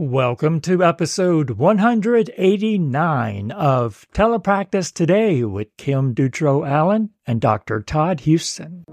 Welcome to episode 189 of Telepractice Today with Kim Dutro Allen and Dr. Todd Houston.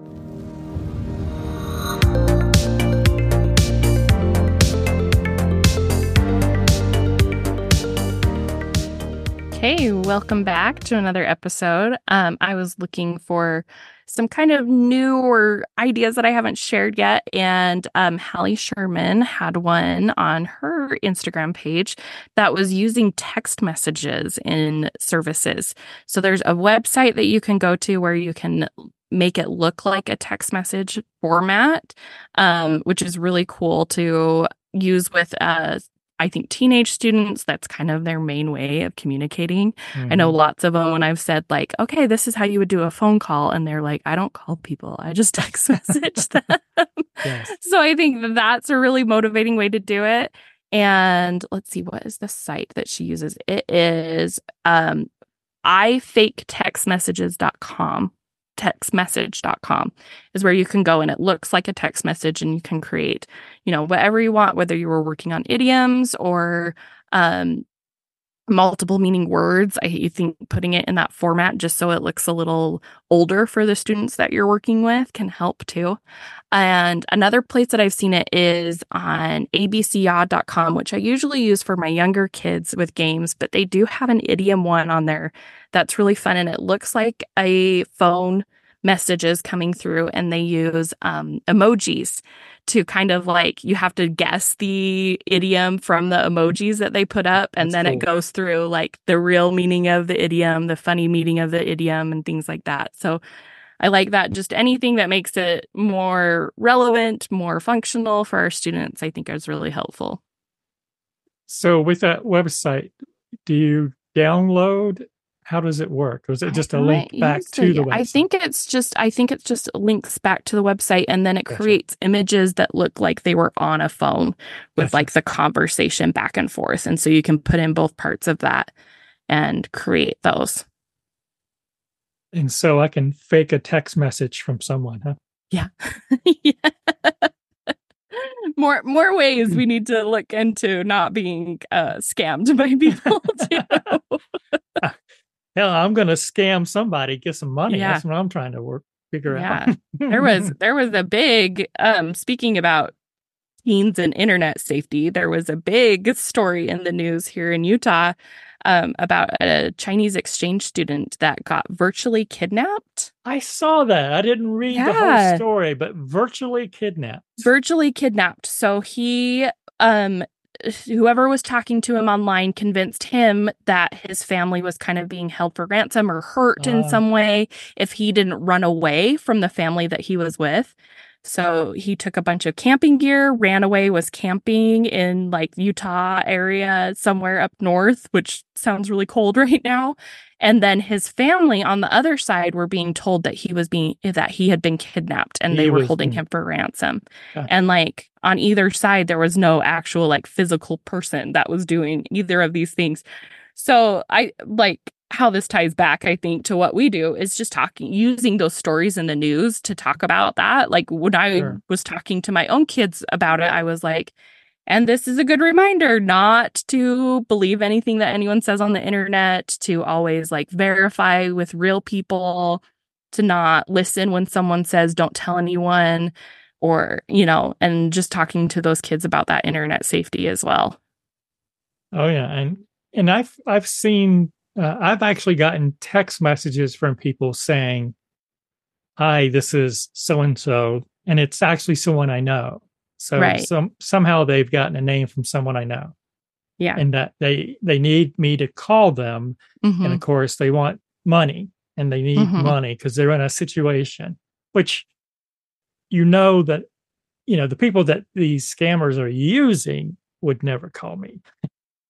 Hey, welcome back to another episode. Um, I was looking for some kind of new or ideas that I haven't shared yet, and um, Hallie Sherman had one on her Instagram page that was using text messages in services. So there's a website that you can go to where you can make it look like a text message format, um, which is really cool to use with uh, I think teenage students, that's kind of their main way of communicating. Mm-hmm. I know mm-hmm. lots of them when I've said, like, okay, this is how you would do a phone call. And they're like, I don't call people, I just text message them. yes. So I think that that's a really motivating way to do it. And let's see, what is the site that she uses? It is um, ifaketextmessages.com textmessage.com is where you can go and it looks like a text message and you can create, you know, whatever you want, whether you were working on idioms or um, multiple meaning words. I think putting it in that format just so it looks a little older for the students that you're working with can help too. And another place that I've seen it is on abcya.com, which I usually use for my younger kids with games, but they do have an idiom one on there that's really fun. And it looks like a phone messages coming through and they use um, emojis to kind of like you have to guess the idiom from the emojis that they put up and That's then cool. it goes through like the real meaning of the idiom the funny meaning of the idiom and things like that. So i like that. Just anything that makes it more relevant more functional for our students i think is really helpful. So with that website do you download how does it work? Or is it just a link back to the website? I think it's just I think it's just links back to the website and then it gotcha. creates images that look like they were on a phone with gotcha. like the conversation back and forth. And so you can put in both parts of that and create those. And so I can fake a text message from someone, huh? Yeah. yeah. more more ways we need to look into not being uh, scammed by people too. Hell, I'm going to scam somebody, get some money. Yeah. That's what I'm trying to work figure yeah. out. there was there was a big um speaking about teens and internet safety, there was a big story in the news here in Utah um, about a Chinese exchange student that got virtually kidnapped. I saw that. I didn't read yeah. the whole story, but virtually kidnapped. Virtually kidnapped. So he um whoever was talking to him online convinced him that his family was kind of being held for ransom or hurt uh. in some way if he didn't run away from the family that he was with. So he took a bunch of camping gear, ran away, was camping in like Utah area somewhere up north, which sounds really cold right now. And then his family on the other side were being told that he was being that he had been kidnapped and he they were was, holding him for ransom. And like on either side there was no actual like physical person that was doing either of these things. So I like how this ties back, I think, to what we do is just talking, using those stories in the news to talk about that. Like when I sure. was talking to my own kids about it, I was like, and this is a good reminder not to believe anything that anyone says on the internet, to always like verify with real people, to not listen when someone says, don't tell anyone, or, you know, and just talking to those kids about that internet safety as well. Oh, yeah. And, and I've, I've seen uh, I've actually gotten text messages from people saying, "Hi, this is so and so," and it's actually someone I know. So right. some somehow they've gotten a name from someone I know. Yeah, and that they they need me to call them, mm-hmm. and of course they want money, and they need mm-hmm. money because they're in a situation which you know that you know the people that these scammers are using would never call me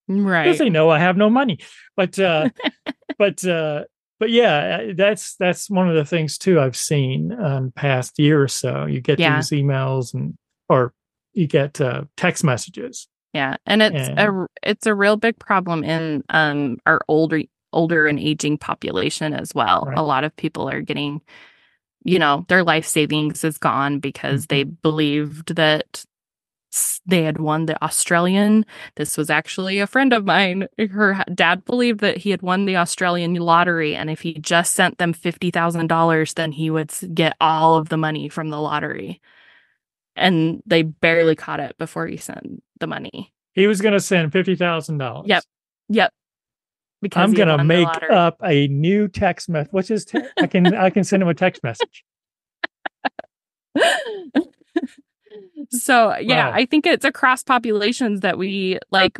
right because they know i have no money but uh but uh but yeah uh, that's that's one of the things too i've seen um past year or so you get yeah. these emails and or you get uh, text messages yeah and it's and, a it's a real big problem in um our older older and aging population as well right. a lot of people are getting you know their life savings is gone because mm-hmm. they believed that they had won the Australian. This was actually a friend of mine. Her dad believed that he had won the Australian lottery. And if he just sent them $50,000, then he would get all of the money from the lottery. And they barely caught it before he sent the money. He was going to send $50,000. Yep. Yep. Because I'm going to make up a new text message. What's his? Te- I can I can send him a text message. so yeah, wow. I think it's across populations that we like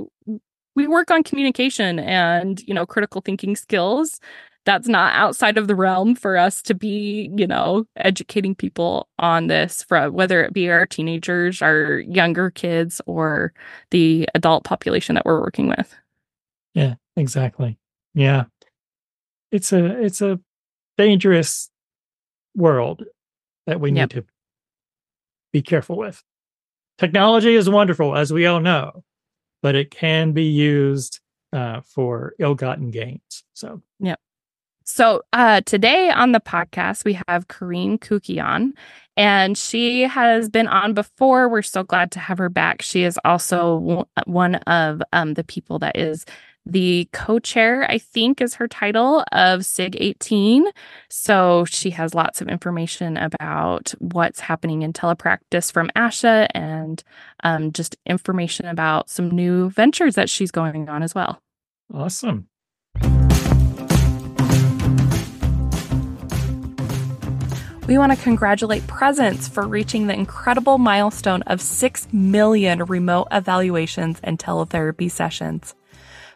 we work on communication and, you know, critical thinking skills. That's not outside of the realm for us to be, you know, educating people on this from whether it be our teenagers, our younger kids, or the adult population that we're working with. Yeah, exactly. Yeah. It's a it's a dangerous world that we need yep. to be careful with. Technology is wonderful, as we all know, but it can be used uh, for ill-gotten gains. So, yeah. So uh, today on the podcast, we have Karin Koukeyan on, and she has been on before. We're so glad to have her back. She is also one of um, the people that is the co chair, I think is her title of SIG 18. So she has lots of information about what's happening in telepractice from ASHA and um, just information about some new ventures that she's going on as well. Awesome. We want to congratulate Presence for reaching the incredible milestone of 6 million remote evaluations and teletherapy sessions.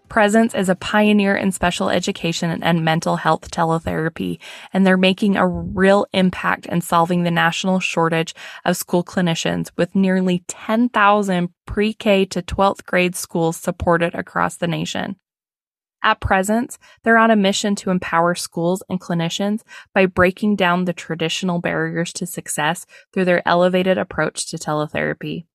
Presence is a pioneer in special education and mental health teletherapy, and they're making a real impact in solving the national shortage of school clinicians with nearly 10,000 pre-K to 12th grade schools supported across the nation. At Presence, they're on a mission to empower schools and clinicians by breaking down the traditional barriers to success through their elevated approach to teletherapy.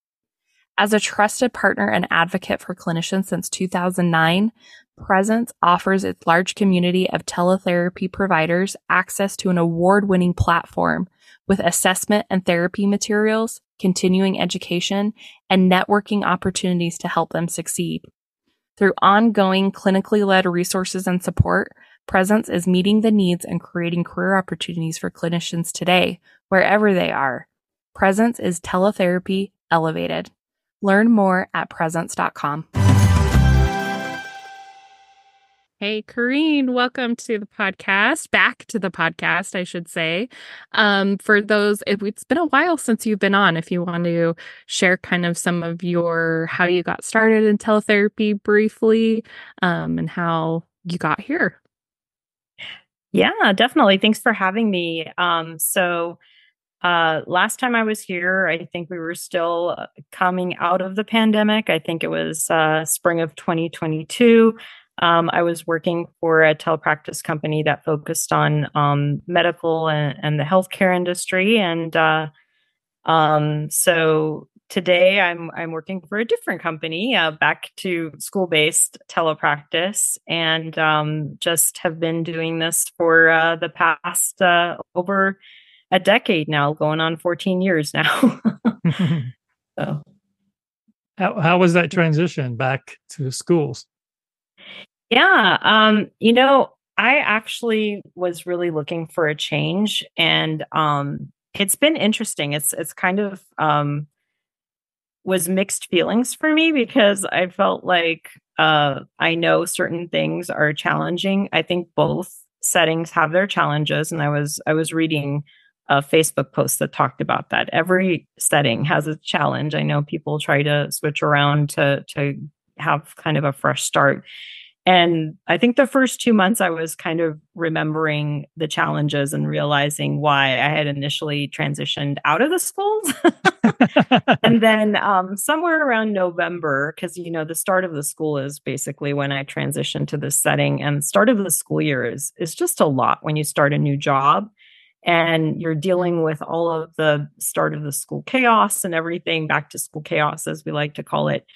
As a trusted partner and advocate for clinicians since 2009, Presence offers its large community of teletherapy providers access to an award winning platform with assessment and therapy materials, continuing education, and networking opportunities to help them succeed. Through ongoing clinically led resources and support, Presence is meeting the needs and creating career opportunities for clinicians today, wherever they are. Presence is teletherapy elevated. Learn more at presence.com. Hey, Karin, welcome to the podcast, back to the podcast, I should say. Um, for those, it's been a while since you've been on. If you want to share kind of some of your how you got started in teletherapy briefly um, and how you got here. Yeah, definitely. Thanks for having me. Um, so, uh, last time I was here, I think we were still uh, coming out of the pandemic. I think it was uh, spring of 2022. Um, I was working for a telepractice company that focused on um, medical and, and, the healthcare industry, and uh, um, so today I'm I'm working for a different company, uh, back to school based telepractice, and um, just have been doing this for uh, the past uh, over a decade now, going on 14 years now. so. How how was that transition back to schools? Yeah, um, you know, I actually was really looking for a change, and um, it's been interesting. It's it's kind of um, was mixed feelings for me because I felt like uh, I know certain things are challenging. I think both settings have their challenges, and I was I was reading a Facebook post that talked about that. Every setting has a challenge. I know people try to switch around to to have kind of a fresh start. And I think the first two months I was kind of remembering the challenges and realizing why I had initially transitioned out of the schools. and then um, somewhere around November, because you know the start of the school is basically when I transitioned to this setting, and start of the school year is is just a lot when you start a new job and you're dealing with all of the start of the school chaos and everything back to school chaos as we like to call it.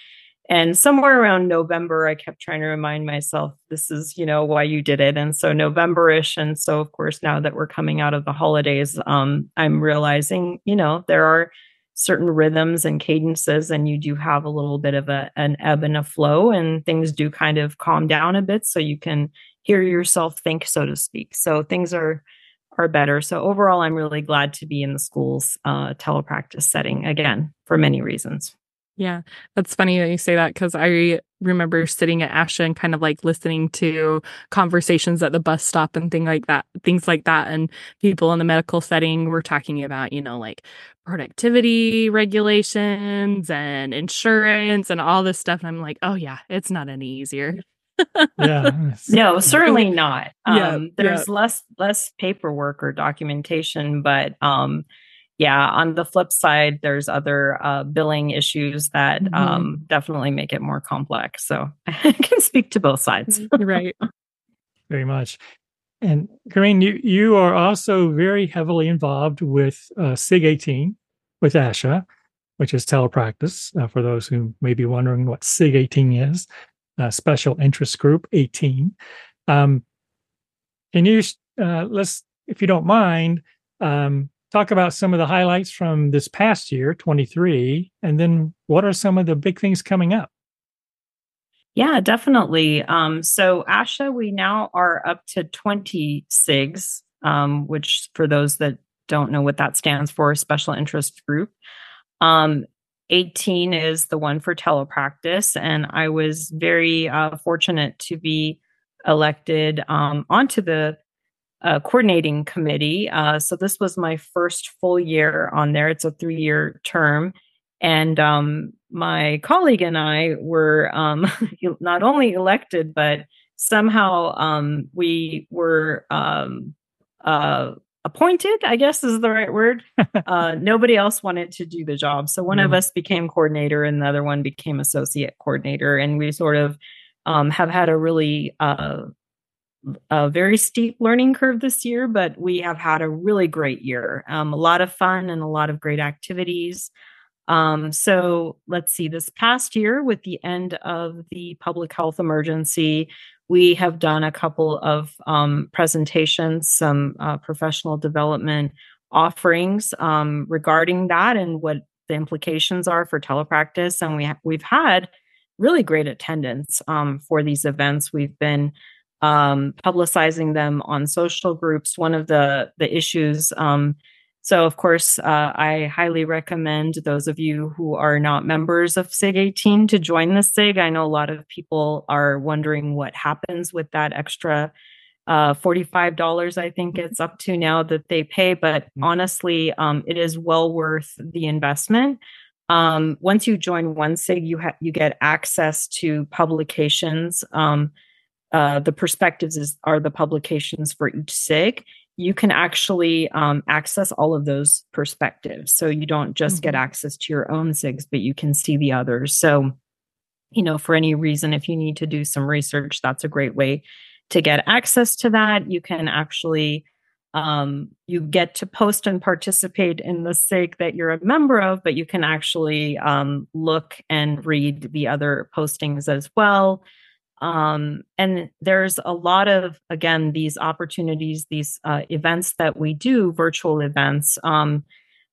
And somewhere around november i kept trying to remind myself this is you know why you did it. And so novemberish and so of course now that we're coming out of the holidays um, i'm realizing you know there are certain rhythms and cadences and you do have a little bit of a, an ebb and a flow and things do kind of calm down a bit so you can hear yourself think so to speak. So things are are better so overall i'm really glad to be in the school's uh, telepractice setting again for many reasons yeah, that's funny that you say that because I remember sitting at ASHA and kind of like listening to conversations at the bus stop and thing like that, things like that. And people in the medical setting were talking about, you know, like productivity regulations and insurance and all this stuff. And I'm like, oh yeah, it's not any easier. Yeah. No, certainly not. Um, yeah, there's yeah. less less paperwork or documentation, but um, yeah, on the flip side, there's other uh, billing issues that mm-hmm. um, definitely make it more complex. So I can speak to both sides. Mm-hmm. right. Very much. And Karin, you, you are also very heavily involved with uh, SIG 18 with ASHA, which is telepractice. Uh, for those who may be wondering what SIG 18 is, uh, Special Interest Group 18. Um, can you, uh, let's, if you don't mind, um, talk about some of the highlights from this past year, 23, and then what are some of the big things coming up? Yeah, definitely. Um, so, ASHA, we now are up to 20 SIGs, um, which for those that don't know what that stands for, special interest group. Um, 18 is the one for telepractice, and I was very uh, fortunate to be elected um, onto the uh, coordinating committee. Uh, so this was my first full year on there. It's a three year term. And um, my colleague and I were um, not only elected, but somehow um, we were um, uh, appointed, I guess is the right word. Uh, nobody else wanted to do the job. So one mm. of us became coordinator and the other one became associate coordinator. And we sort of um, have had a really uh, a very steep learning curve this year, but we have had a really great year. Um, a lot of fun and a lot of great activities. Um, so let's see, this past year, with the end of the public health emergency, we have done a couple of um, presentations, some uh, professional development offerings um, regarding that and what the implications are for telepractice. And we ha- we've had really great attendance um, for these events. We've been um, publicizing them on social groups. One of the the issues. So, of course, uh, I highly recommend those of you who are not members of SIG 18 to join the SIG. I know a lot of people are wondering what happens with that extra uh, $45, I think mm-hmm. it's up to now that they pay. But mm-hmm. honestly, um, it is well worth the investment. Um, once you join one SIG, you, ha- you get access to publications. Um, uh, the perspectives is, are the publications for each SIG, you can actually um, access all of those perspectives. So you don't just mm-hmm. get access to your own SIGs, but you can see the others. So, you know, for any reason, if you need to do some research, that's a great way to get access to that. You can actually um, you get to post and participate in the SIG that you're a member of, but you can actually um, look and read the other postings as well. Um, and there's a lot of, again, these opportunities, these uh, events that we do, virtual events. Um,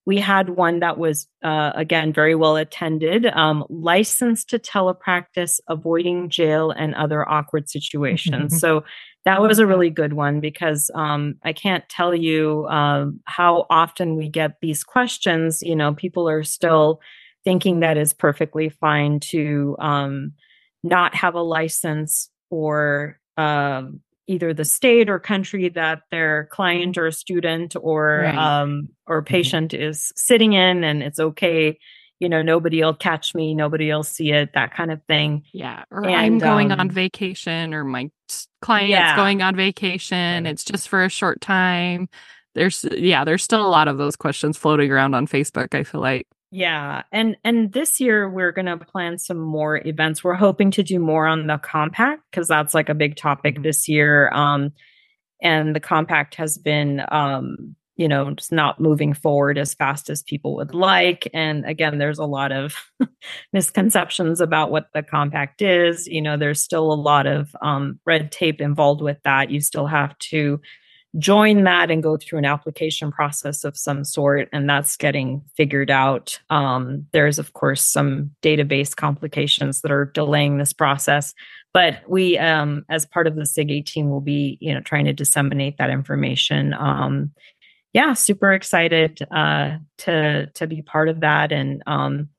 we had one that was, uh, again, very well attended, um, licensed to telepractice, avoiding jail and other awkward situations. so that was a really good one because um, I can't tell you uh, how often we get these questions. You know, people are still thinking that is perfectly fine to um, not have a license for um, either the state or country that their client or student or right. um, or mm-hmm. patient mm-hmm. is sitting in, and it's okay. You know, nobody will catch me, nobody will see it, that kind of thing. Yeah, or and, I'm going um, on vacation, or my client's yeah. going on vacation. Right. It's just for a short time. There's yeah, there's still a lot of those questions floating around on Facebook. I feel like. Yeah. And and this year we're going to plan some more events. We're hoping to do more on the compact because that's like a big topic mm-hmm. this year. Um and the compact has been um you know just not moving forward as fast as people would like and again there's a lot of misconceptions about what the compact is you know there's still a lot of um, red tape involved with that you still have to join that and go through an application process of some sort and that's getting figured out. Um, there's of course some database complications that are delaying this process but we um, as part of the SIG team will be you know trying to disseminate that information. Um, yeah super excited uh, to to be part of that and um,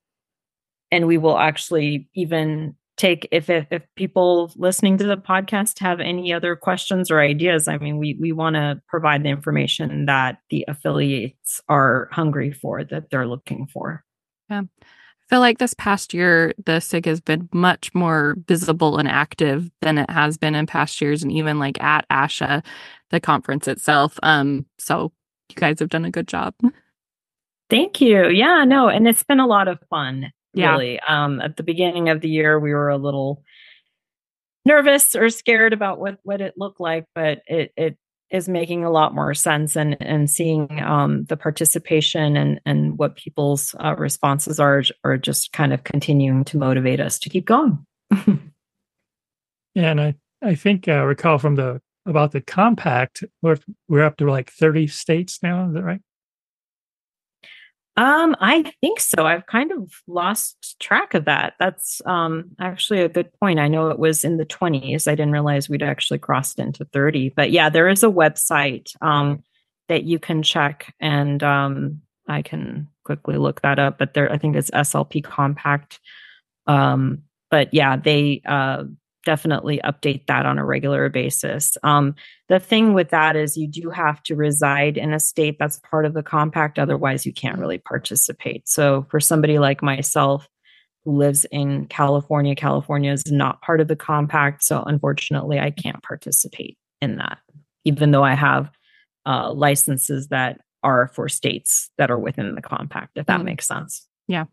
and we will actually even take if, if if people listening to the podcast have any other questions or ideas i mean we we want to provide the information that the affiliates are hungry for that they're looking for yeah I feel like this past year, the SIG has been much more visible and active than it has been in past years, and even like at ASHA, the conference itself. Um, so you guys have done a good job. Thank you. Yeah, no, and it's been a lot of fun yeah. really. Um, at the beginning of the year, we were a little nervous or scared about what what it looked like, but it it is making a lot more sense and and seeing um, the participation and and what people's uh, responses are are just kind of continuing to motivate us to keep going. yeah, and I I think uh, recall from the about the compact we're we're up to like 30 states now is that right um, I think so. I've kind of lost track of that. That's um actually a good point. I know it was in the 20s. I didn't realize we'd actually crossed into 30. But yeah, there is a website um that you can check and um I can quickly look that up, but there I think it's SLP Compact. Um but yeah, they uh definitely update that on a regular basis. Um, the thing with that is you do have to reside in a state that's part of the compact, otherwise, you can't really participate. So, for somebody like myself who lives in California, California is not part of the compact. So, unfortunately, I can't participate in that, even though I have uh, licenses that are for states that are within the compact, if that mm. makes sense. Yeah.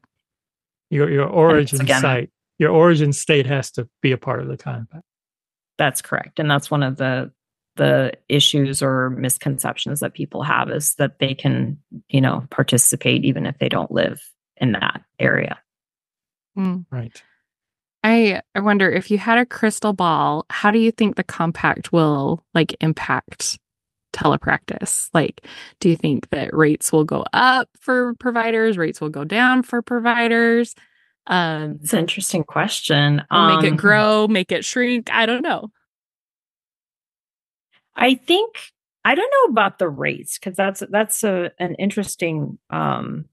Your, your origin again, site your origin state has to be a part of the compact. That's correct. And that's one of the the issues or misconceptions that people have is that they can, you know, participate even if they don't live in that area. Mm. Right. I I wonder if you had a crystal ball, how do you think the compact will like impact telepractice? Like, do you think that rates will go up for providers, rates will go down for providers? Um, it's an interesting question. Um, make it um, grow, make it shrink. I don't know. I think I don't know about the rates because that's that's a, an interesting um,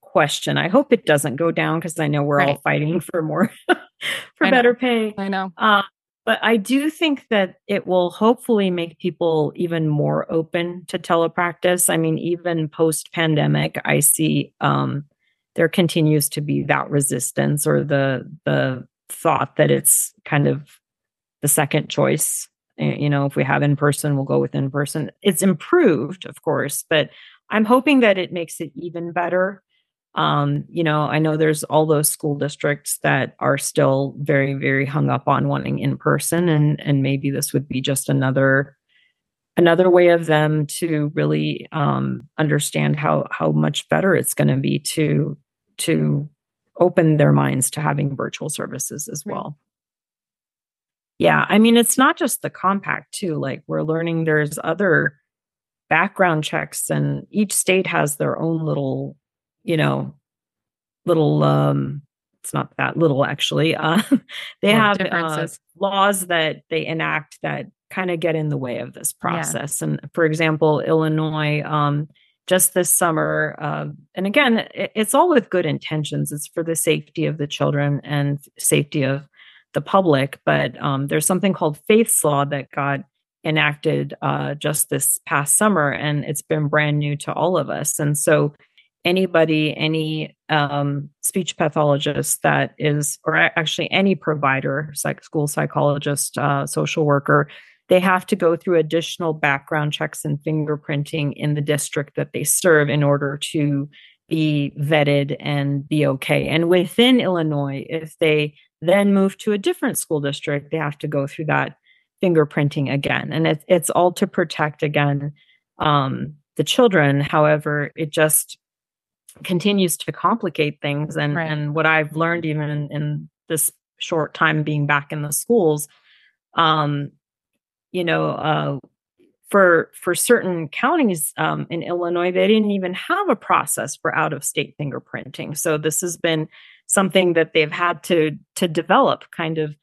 question. I hope it doesn't go down because I know we're right. all fighting for more for better pay. I know. Uh, but I do think that it will hopefully make people even more open to telepractice. I mean, even post pandemic, I see um, there continues to be that resistance or the the thought that it's kind of the second choice eh, you know if we have in person we'll go with in person. It's improved of course but i'm hoping that it makes it even better. Um you know i know there's all those school districts that are still very very hung up on wanting in person and and maybe this would be just another another way of them to really um, understand how how much better it's going to be to to open their minds to having virtual services as well. Yeah, I mean it's not just the compact too. Like we're learning there's other background checks and each state has their own little, you know, little um it's not that little actually. Uh, they have uh, laws that they enact that kind of get in the way of this process. Yeah. And for example, Illinois um, just this summer. Uh, and again, it, it's all with good intentions. It's for the safety of the children and safety of the public. But um, there's something called Faith's Law that got enacted uh, just this past summer, and it's been brand new to all of us. And so, anybody, any um, speech pathologist that is, or actually any provider, psych, school psychologist, uh, social worker they have to go through additional background checks and fingerprinting in the district that they serve in order to be vetted and be okay. And within Illinois, if they then move to a different school district, they have to go through that fingerprinting again. And it, it's all to protect, again, um, the children. However, it just continues to complicate things. And, right. and what I've learned, even in, in this short time being back in the schools, um, you know, uh, for for certain counties um, in Illinois, they didn't even have a process for out of state fingerprinting. So this has been something that they've had to to develop, kind of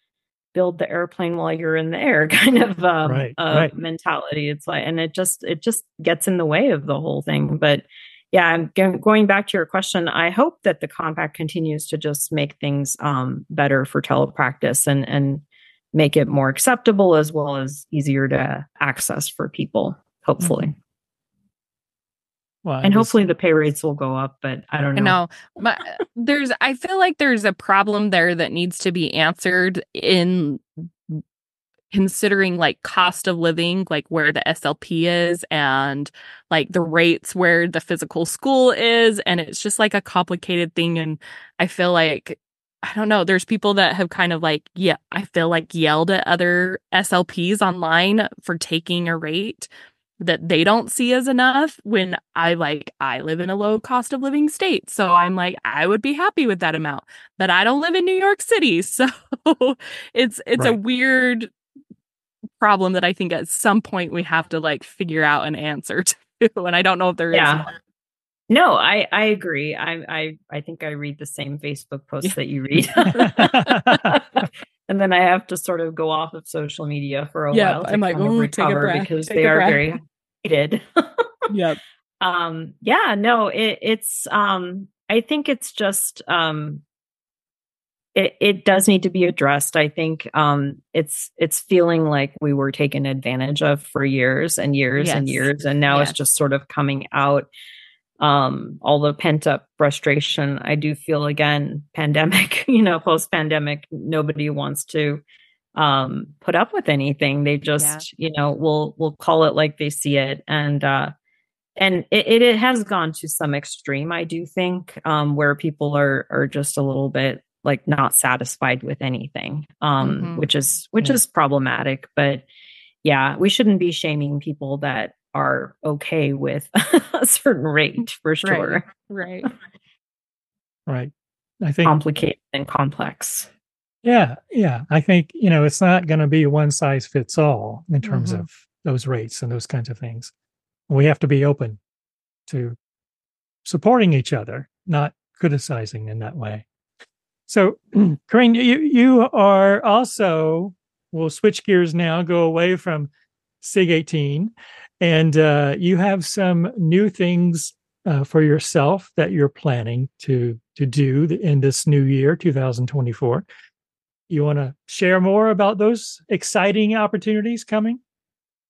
build the airplane while you're in the air, kind of um, right, uh, right. mentality. It's like, and it just it just gets in the way of the whole thing. But yeah, I'm going back to your question. I hope that the compact continues to just make things um, better for telepractice and and make it more acceptable as well as easier to access for people, hopefully. Mm-hmm. Well, and hopefully the pay rates will go up, but I don't know. No, but there's, I feel like there's a problem there that needs to be answered in considering like cost of living, like where the SLP is and like the rates where the physical school is. And it's just like a complicated thing. And I feel like I don't know. There's people that have kind of like, yeah, I feel like yelled at other SLPs online for taking a rate that they don't see as enough when I like, I live in a low cost of living state. So I'm like, I would be happy with that amount, but I don't live in New York City. So it's, it's right. a weird problem that I think at some point we have to like figure out an answer to. And I don't know if there yeah. is. No, I I agree. I I I think I read the same Facebook posts that you read. and then I have to sort of go off of social media for a yeah, while. I'm like, Ooh, take a breath, because take they are breath. very hated. yep. Um yeah, no, it, it's um I think it's just um it, it does need to be addressed. I think um, it's it's feeling like we were taken advantage of for years and years yes. and years, and now yes. it's just sort of coming out um, all the pent up frustration. I do feel again, pandemic, you know, post pandemic, nobody wants to um, put up with anything. They just, yeah. you know, will will call it like they see it, and uh, and it, it has gone to some extreme. I do think um, where people are are just a little bit like not satisfied with anything, um, mm-hmm. which is which yeah. is problematic. But yeah, we shouldn't be shaming people that are okay with a certain rate for sure. Right. Right. right. I think complicated and complex. Yeah. Yeah. I think, you know, it's not going to be one size fits all in terms mm-hmm. of those rates and those kinds of things. We have to be open to supporting each other, not criticizing in that way. So, Karin, you, you are also, we'll switch gears now, go away from SIG 18 and uh, you have some new things uh, for yourself that you're planning to to do in this new year 2024 you want to share more about those exciting opportunities coming?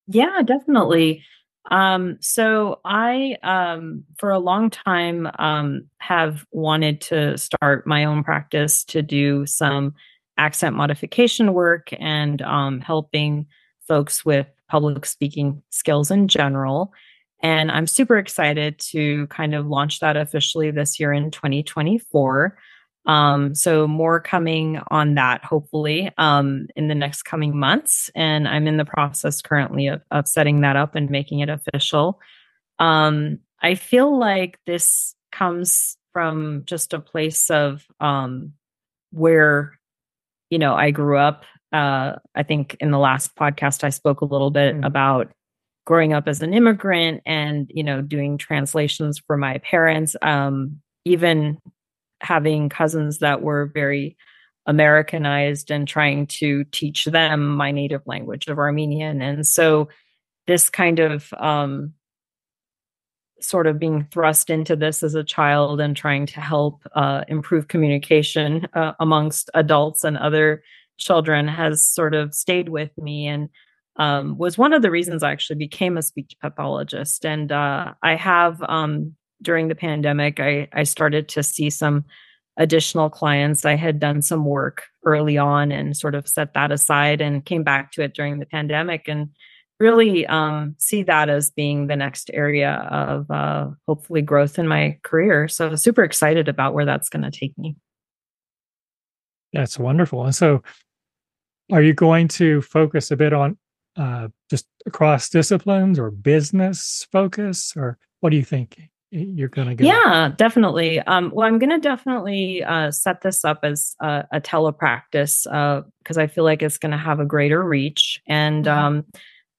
Yeah definitely. Um, so i um, for a long time um, have wanted to start my own practice to do some accent modification work and um, helping folks with public speaking skills in general. And I'm super excited to kind of launch that officially this year in 2024. Um, so more coming on that hopefully um, in the next coming months. And I'm in the process currently of, of setting that up and making it official. Um, I feel like this comes from just a place of um, where, you know, I grew up uh, I think in the last podcast, I spoke a little bit mm. about growing up as an immigrant and, you know, doing translations for my parents, um, even having cousins that were very Americanized and trying to teach them my native language of Armenian. And so this kind of um, sort of being thrust into this as a child and trying to help uh, improve communication uh, amongst adults and other children has sort of stayed with me and um, was one of the reasons I actually became a speech pathologist. And uh, I have, um, during the pandemic, I, I started to see some additional clients. I had done some work early on and sort of set that aside and came back to it during the pandemic and really um, see that as being the next area of uh, hopefully growth in my career. So super excited about where that's going to take me. That's wonderful. And so are you going to focus a bit on uh, just across disciplines or business focus, or what do you think you're going to go? Yeah, definitely. Um, well, I'm going to definitely uh, set this up as a, a telepractice because uh, I feel like it's going to have a greater reach. And um,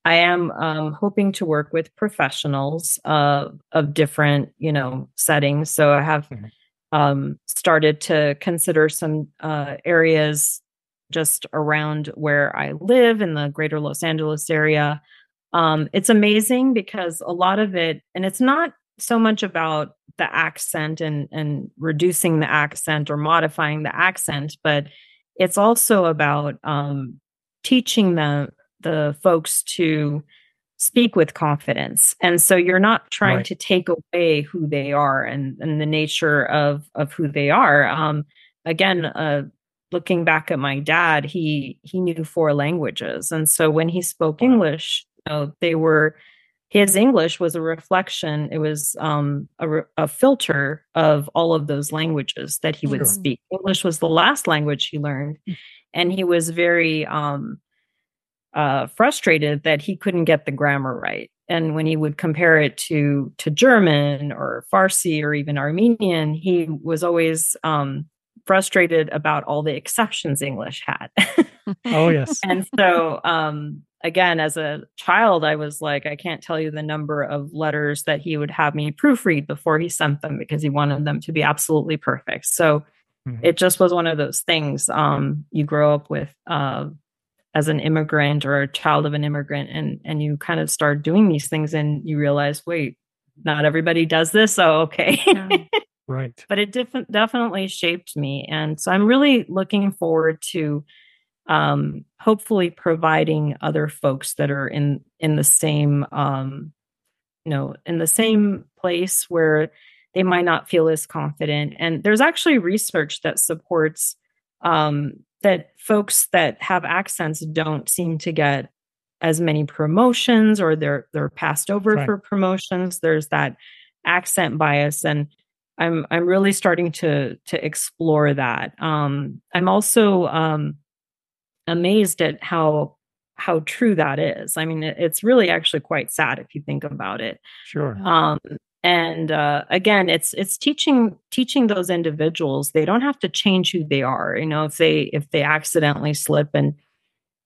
I am um, hoping to work with professionals uh, of different, you know, settings. So I have mm-hmm. um, started to consider some uh, areas just around where I live in the greater Los Angeles area. Um, it's amazing because a lot of it, and it's not so much about the accent and and reducing the accent or modifying the accent, but it's also about um, teaching the the folks to speak with confidence and so you're not trying right. to take away who they are and, and the nature of of who they are um, again uh, looking back at my dad he he knew four languages and so when he spoke english you know they were his english was a reflection it was um, a, a, filter of all of those languages that he would speak english was the last language he learned mm. and he was very um, uh, frustrated that he couldn't get the grammar right. And when he would compare it to to German or Farsi or even Armenian, he was always um, frustrated about all the exceptions English had. oh yes. and so um, again, as a child, I was like, I can't tell you the number of letters that he would have me proofread before he sent them because he wanted them to be absolutely perfect. So mm-hmm. it just was one of those things. Um, you grow up with uh, as an immigrant or a child of an immigrant and and you kind of start doing these things and you realize wait not everybody does this so okay yeah. right. But it def- definitely shaped me and so i'm really looking forward to um, hopefully providing other folks that are in in the same um, you know in the same place where they might not feel as confident. And there's actually research that supports um, that folks that have accents don't seem to get as many promotions or they're they're passed over right. for promotions. There's that accent bias and i'm i'm really starting to to explore that. Um i'm also um amazed at how how true that is. I mean it, it's really actually quite sad if you think about it. Sure. Um and uh, again it's it's teaching teaching those individuals they don't have to change who they are. You know if they if they accidentally slip and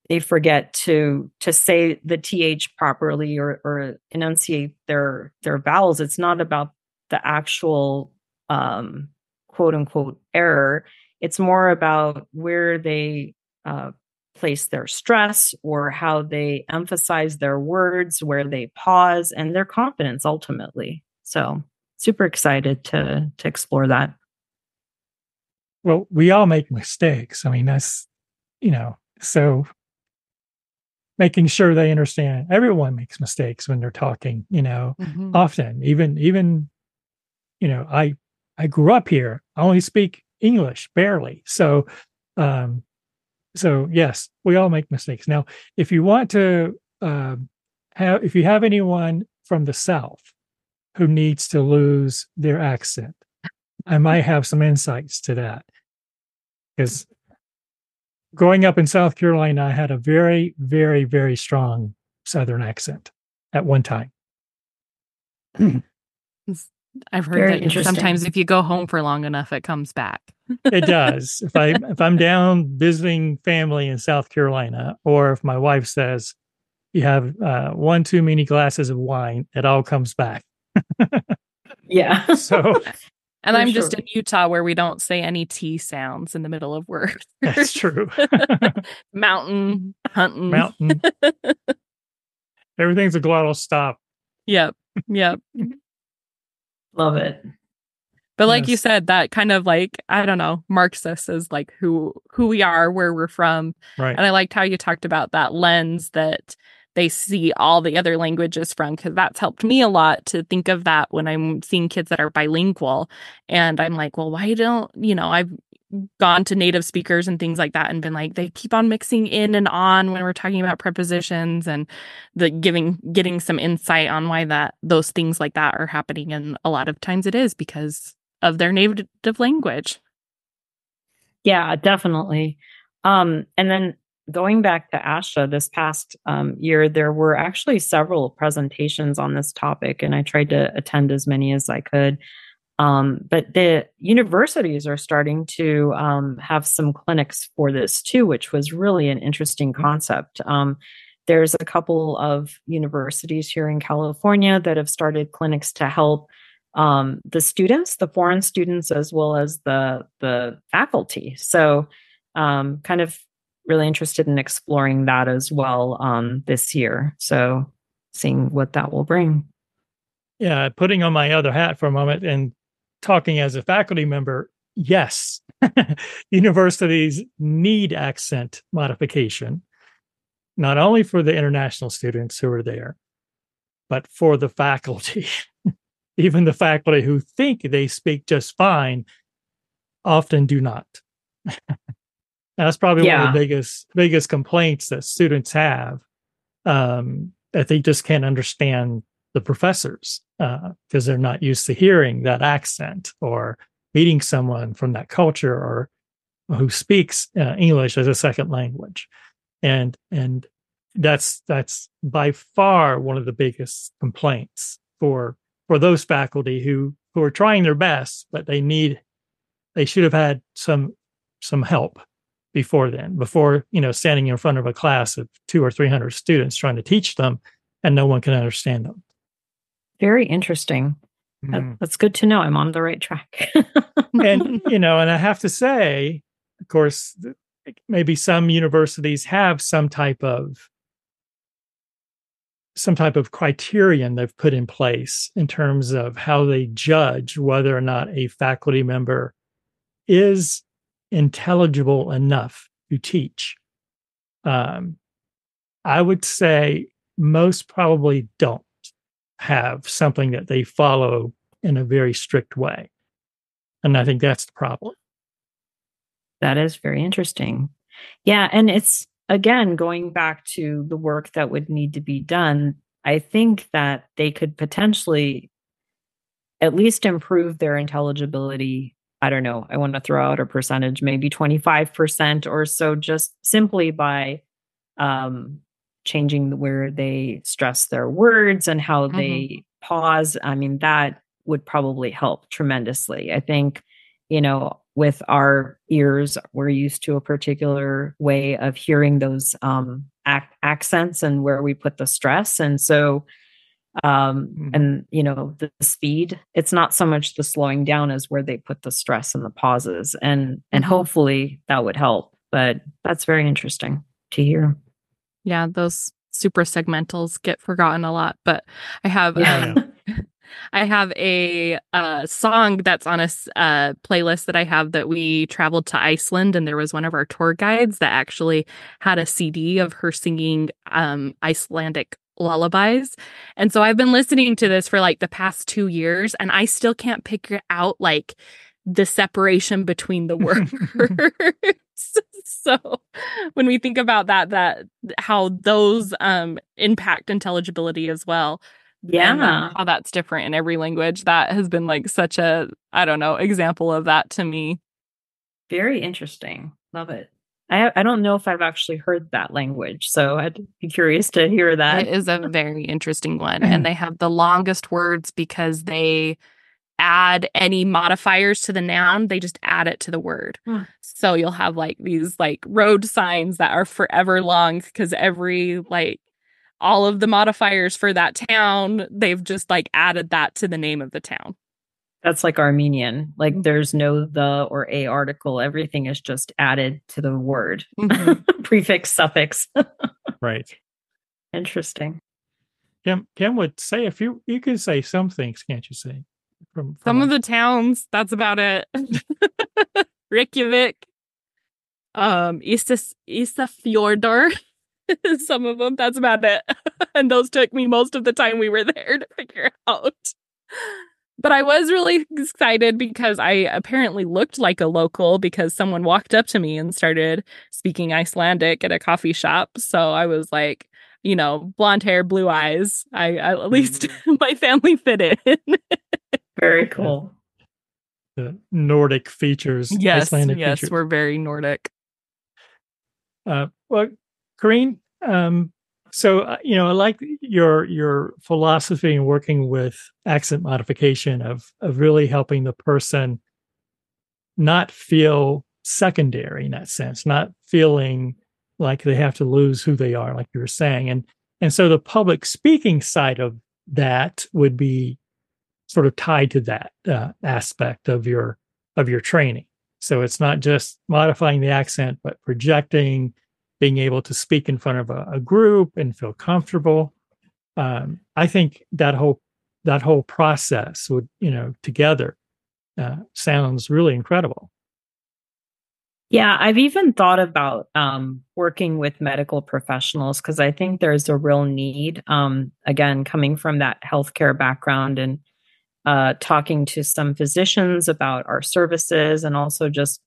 they forget to to say the th properly or or enunciate their their vowels it's not about the actual um quote unquote error it's more about where they uh, place their stress or how they emphasize their words where they pause and their confidence ultimately so super excited to to explore that. Well, we all make mistakes. I mean, that's you know, so making sure they understand everyone makes mistakes when they're talking, you know, mm-hmm. often, even even you know, I I grew up here. I only speak English barely. So um so yes, we all make mistakes. Now, if you want to uh, have if you have anyone from the South who needs to lose their accent. I might have some insights to that. Because growing up in South Carolina, I had a very, very, very strong Southern accent at one time. I've heard very that sometimes if you go home for long enough, it comes back. it does. If I if I'm down visiting family in South Carolina, or if my wife says you have uh, one too many glasses of wine, it all comes back yeah. So and I'm sure. just in Utah where we don't say any T sounds in the middle of words. That's true. Mountain, hunting. Mountain. Everything's a glottal stop. Yep. Yep. Love it. But like yes. you said, that kind of like, I don't know, marks us as like who who we are, where we're from. Right. And I liked how you talked about that lens that they see all the other languages from because that's helped me a lot to think of that when I'm seeing kids that are bilingual. And I'm like, well, why don't, you know, I've gone to native speakers and things like that and been like they keep on mixing in and on when we're talking about prepositions and the giving getting some insight on why that those things like that are happening. And a lot of times it is because of their native language. Yeah definitely. Um and then going back to ASHA this past um, year, there were actually several presentations on this topic, and I tried to attend as many as I could. Um, but the universities are starting to um, have some clinics for this too, which was really an interesting concept. Um, there's a couple of universities here in California that have started clinics to help um, the students, the foreign students, as well as the the faculty. So, um, kind of really interested in exploring that as well um, this year. So, seeing what that will bring. Yeah, putting on my other hat for a moment and talking as a faculty member, yes, universities need accent modification, not only for the international students who are there, but for the faculty. Even the faculty who think they speak just fine often do not. That's probably yeah. one of the biggest biggest complaints that students have. Um, that they just can't understand the professors because uh, they're not used to hearing that accent or meeting someone from that culture or who speaks uh, English as a second language, and and that's that's by far one of the biggest complaints for for those faculty who who are trying their best, but they need they should have had some some help before then, before you know standing in front of a class of two or three hundred students trying to teach them, and no one can understand them. Very interesting. Mm. That's good to know. I'm on the right track. and you know, and I have to say, of course, maybe some universities have some type of some type of criterion they've put in place in terms of how they judge whether or not a faculty member is intelligible enough to teach. Um, I would say most probably don't have something that they follow in a very strict way. And I think that's the problem. That is very interesting. Yeah. And it's, again, going back to the work that would need to be done, I think that they could potentially at least improve their intelligibility. I don't know. I want to throw out a percentage, maybe 25% or so, just simply by um, changing where they stress their words and how mm-hmm. they pause. I mean, that would probably help tremendously. I think, you know, with our ears, we're used to a particular way of hearing those um, ac- accents and where we put the stress. And so, um, mm-hmm. and you know, the, the speed, it's not so much the slowing down as where they put the stress and the pauses. And, and mm-hmm. hopefully that would help. But that's very interesting to hear. Yeah, those suprasegmentals get forgotten a lot, but I have yeah. um, I have a uh, song that's on a uh, playlist that I have that we traveled to Iceland, and there was one of our tour guides that actually had a CD of her singing um, Icelandic lullabies. And so I've been listening to this for like the past two years, and I still can't figure out like the separation between the words. so when we think about that that how those um impact intelligibility as well yeah how that's different in every language that has been like such a i don't know example of that to me very interesting love it I, I don't know if I've actually heard that language, so I'd be curious to hear that. It is a very interesting one. and they have the longest words because they add any modifiers to the noun, they just add it to the word. Hmm. So you'll have like these like road signs that are forever long because every like all of the modifiers for that town, they've just like added that to the name of the town. That's like Armenian. Like mm-hmm. there's no the or a article. Everything is just added to the word. Mm-hmm. Prefix, suffix. right. Interesting. Kim Kim would say if you you can say some things, can't you say? From, from some of the towns, that's about it. Reykjavik, um, Isas Fjordor. some of them, that's about it. and those took me most of the time we were there to figure out. But I was really excited because I apparently looked like a local because someone walked up to me and started speaking Icelandic at a coffee shop. So I was like, you know, blonde hair, blue eyes. I, I at least mm. my family fit in. Very cool. The Nordic features. Yes, Icelandic yes, features. we're very Nordic. Uh, well, Karin, um, so uh, you know, I like your your philosophy in working with accent modification of of really helping the person not feel secondary in that sense, not feeling like they have to lose who they are, like you were saying. And and so the public speaking side of that would be sort of tied to that uh, aspect of your of your training. So it's not just modifying the accent, but projecting, being able to speak in front of a, a group and feel comfortable. Um, I think that whole that whole process would, you know, together uh, sounds really incredible. Yeah, I've even thought about um, working with medical professionals because I think there's a real need. Um, again, coming from that healthcare background and uh, talking to some physicians about our services and also just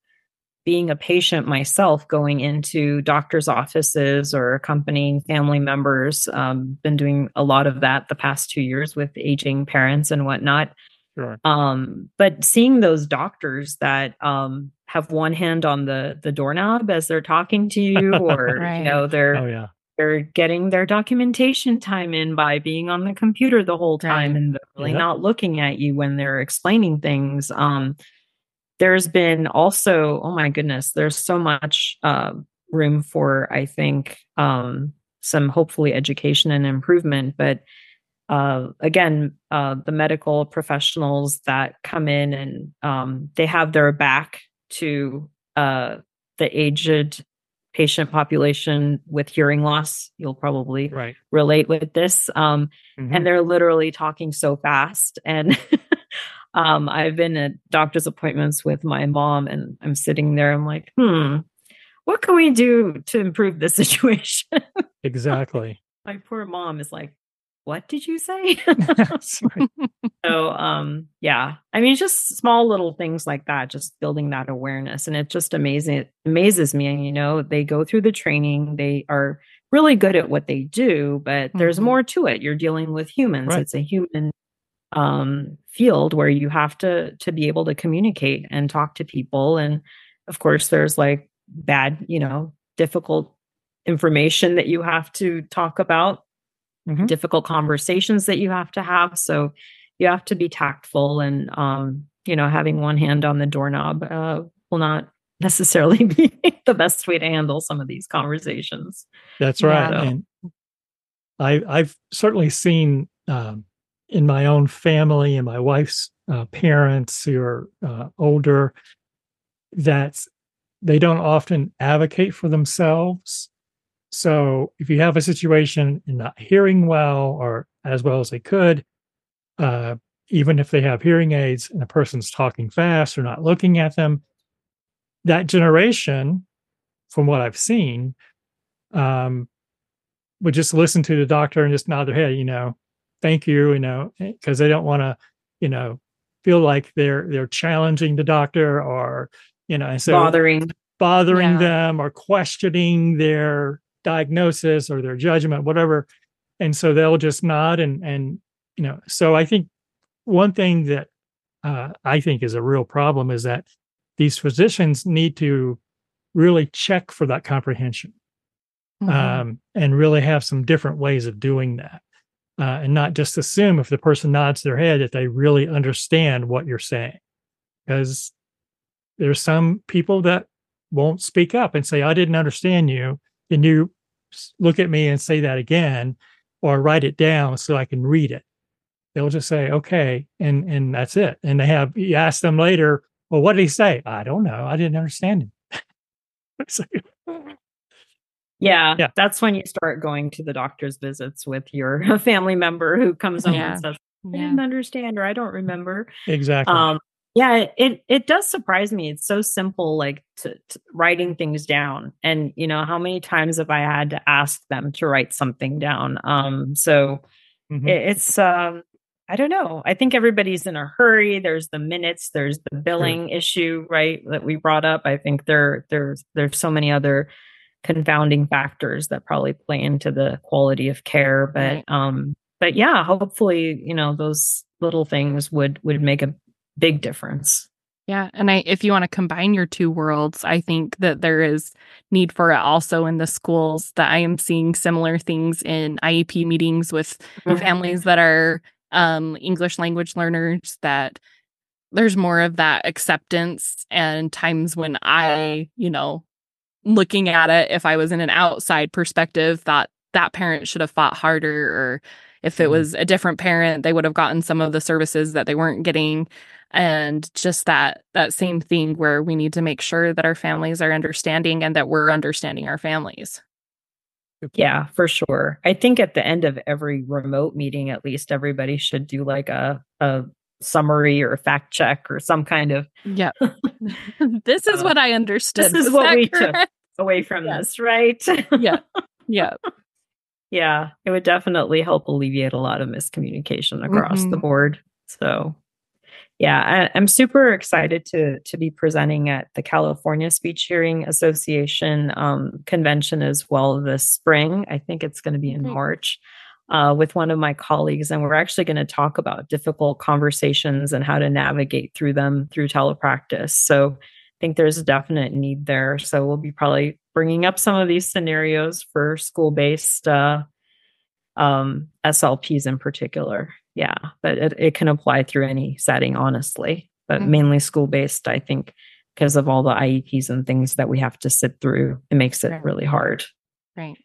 being a patient myself going into doctors' offices or accompanying family members. Um, been doing a lot of that the past two years with aging parents and whatnot. Sure. Um, but seeing those doctors that um, have one hand on the the doorknob as they're talking to you, or right. you know they're oh, yeah. They're getting their documentation time in by being on the computer the whole time, and they're really yep. not looking at you when they're explaining things. Um, there's been also, oh my goodness, there's so much uh, room for I think um, some hopefully education and improvement, but uh, again, uh, the medical professionals that come in and um, they have their back to uh, the aged patient population with hearing loss. You'll probably right. relate with this. Um, mm-hmm. And they're literally talking so fast. And um, I've been at doctor's appointments with my mom, and I'm sitting there. I'm like, hmm, what can we do to improve the situation? exactly. my poor mom is like, what did you say? so um yeah, I mean just small little things like that, just building that awareness. And it just amazing it amazes me. And you know, they go through the training, they are really good at what they do, but mm-hmm. there's more to it. You're dealing with humans. Right. It's a human um field where you have to to be able to communicate and talk to people. And of course there's like bad, you know, difficult information that you have to talk about mm-hmm. difficult conversations that you have to have. So you have to be tactful and, um, you know, having one hand on the doorknob uh, will not necessarily be the best way to handle some of these conversations. That's right. Yeah. And I, I've certainly seen um, in my own family and my wife's uh, parents who are uh, older that they don't often advocate for themselves so if you have a situation and not hearing well or as well as they could, uh, even if they have hearing aids and a person's talking fast or not looking at them, that generation, from what I've seen, um, would just listen to the doctor and just nod their head, you know, thank you, you know, because eh, they don't want to, you know, feel like they're they're challenging the doctor or, you know, so bothering bothering yeah. them or questioning their diagnosis or their judgment, whatever. And so they'll just nod and and you know. So I think one thing that uh, I think is a real problem is that these physicians need to really check for that comprehension mm-hmm. um, and really have some different ways of doing that. Uh, and not just assume if the person nods their head that they really understand what you're saying. Because there's some people that won't speak up and say, I didn't understand you. And you look at me and say that again or write it down so I can read it. They'll just say, okay, and and that's it. And they have you ask them later, well, what did he say? I don't know. I didn't understand him. yeah, yeah, that's when you start going to the doctor's visits with your family member who comes home yeah. and says, I didn't understand or I don't remember. Exactly. Um, yeah it it does surprise me. It's so simple like to, to, writing things down. And you know how many times have i had to ask them to write something down? Um so mm-hmm. it, it's um i don't know. I think everybody's in a hurry. There's the minutes there's the billing sure. issue right that we brought up. I think there there's there's so many other confounding factors that probably play into the quality of care. But right. um but yeah hopefully you know those little things would would make a big difference. Yeah, and I if you want to combine your two worlds, I think that there is need for it also in the schools that I am seeing similar things in IEP meetings with mm-hmm. families that are um, English language learners that there's more of that acceptance and times when I, you know, looking at it if I was in an outside perspective thought that parent should have fought harder or if it mm-hmm. was a different parent they would have gotten some of the services that they weren't getting and just that that same thing where we need to make sure that our families are understanding and that we're understanding our families. Yeah for sure. I think at the end of every remote meeting at least everybody should do like a a summary or fact check or some kind of yeah this is uh, what i understood. this is, what we correct? took away from yeah. this right? Yeah yeah yeah it would definitely help alleviate a lot of miscommunication across mm-hmm. the board so yeah, I, am super excited to to be presenting at the California Speech Hearing Association um, convention as well this spring. I think it's going to be in. March. Uh, with one of my colleagues, and we're actually going to talk about difficult conversations and how to navigate through them through telepractice. So I think there's a definite need there. So we'll be probably bringing up some of these scenarios for school based uh, um, SLPs in particular yeah but it, it can apply through any setting honestly but mm-hmm. mainly school based i think because of all the ieps and things that we have to sit through it makes it right. really hard right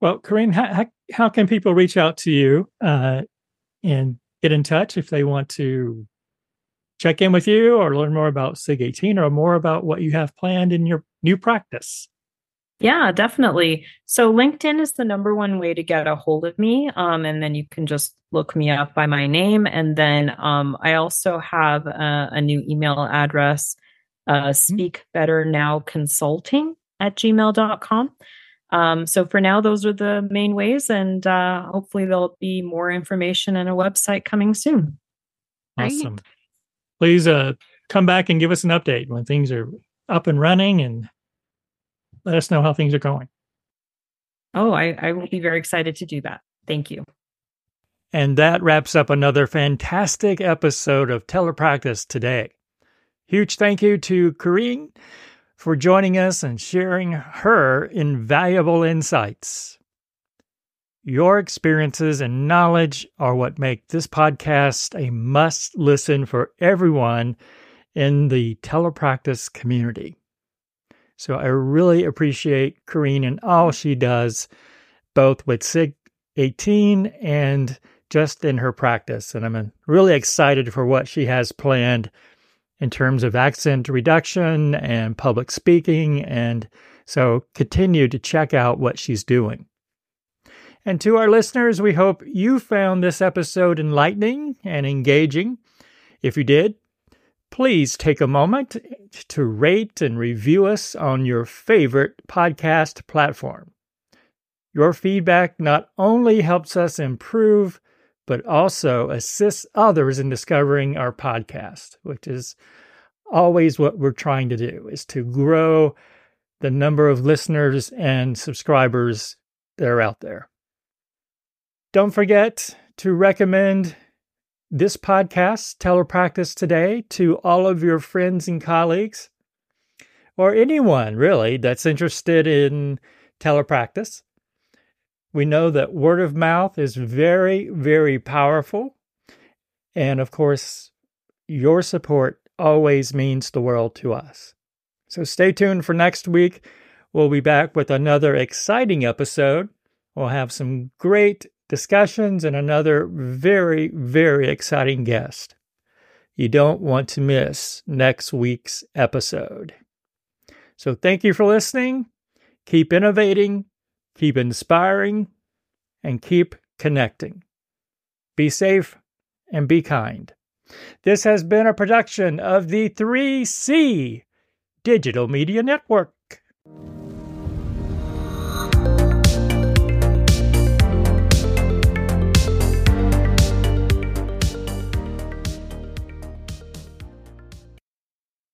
well Karin, how, how can people reach out to you uh, and get in touch if they want to check in with you or learn more about sig 18 or more about what you have planned in your new practice yeah, definitely. So LinkedIn is the number one way to get a hold of me. Um, and then you can just look me up by my name. And then um, I also have a, a, new email address, uh, mm-hmm. speak better now consulting at gmail.com. Um, so for now, those are the main ways. And uh, hopefully there'll be more information and a website coming soon. Awesome. Right. Please uh, come back and give us an update when things are up and running and let us know how things are going. Oh, I, I will be very excited to do that. Thank you. And that wraps up another fantastic episode of Telepractice today. Huge thank you to Karin for joining us and sharing her invaluable insights. Your experiences and knowledge are what make this podcast a must listen for everyone in the telepractice community. So I really appreciate Karin and all she does, both with SIG 18 and just in her practice. And I'm uh, really excited for what she has planned in terms of accent reduction and public speaking. And so continue to check out what she's doing. And to our listeners, we hope you found this episode enlightening and engaging. If you did, please take a moment to rate and review us on your favorite podcast platform. Your feedback not only helps us improve, but also assists others in discovering our podcast, which is always what we're trying to do is to grow the number of listeners and subscribers that are out there. Don't forget to recommend this podcast, Telepractice Today, to all of your friends and colleagues, or anyone really that's interested in telepractice. We know that word of mouth is very, very powerful. And of course, your support always means the world to us. So stay tuned for next week. We'll be back with another exciting episode. We'll have some great discussions, and another very, very exciting guest. You don't want to miss next week's episode. So, thank you for listening. Keep innovating, keep inspiring, and keep connecting. Be safe and be kind. This has been a production of the 3C Digital Media Network.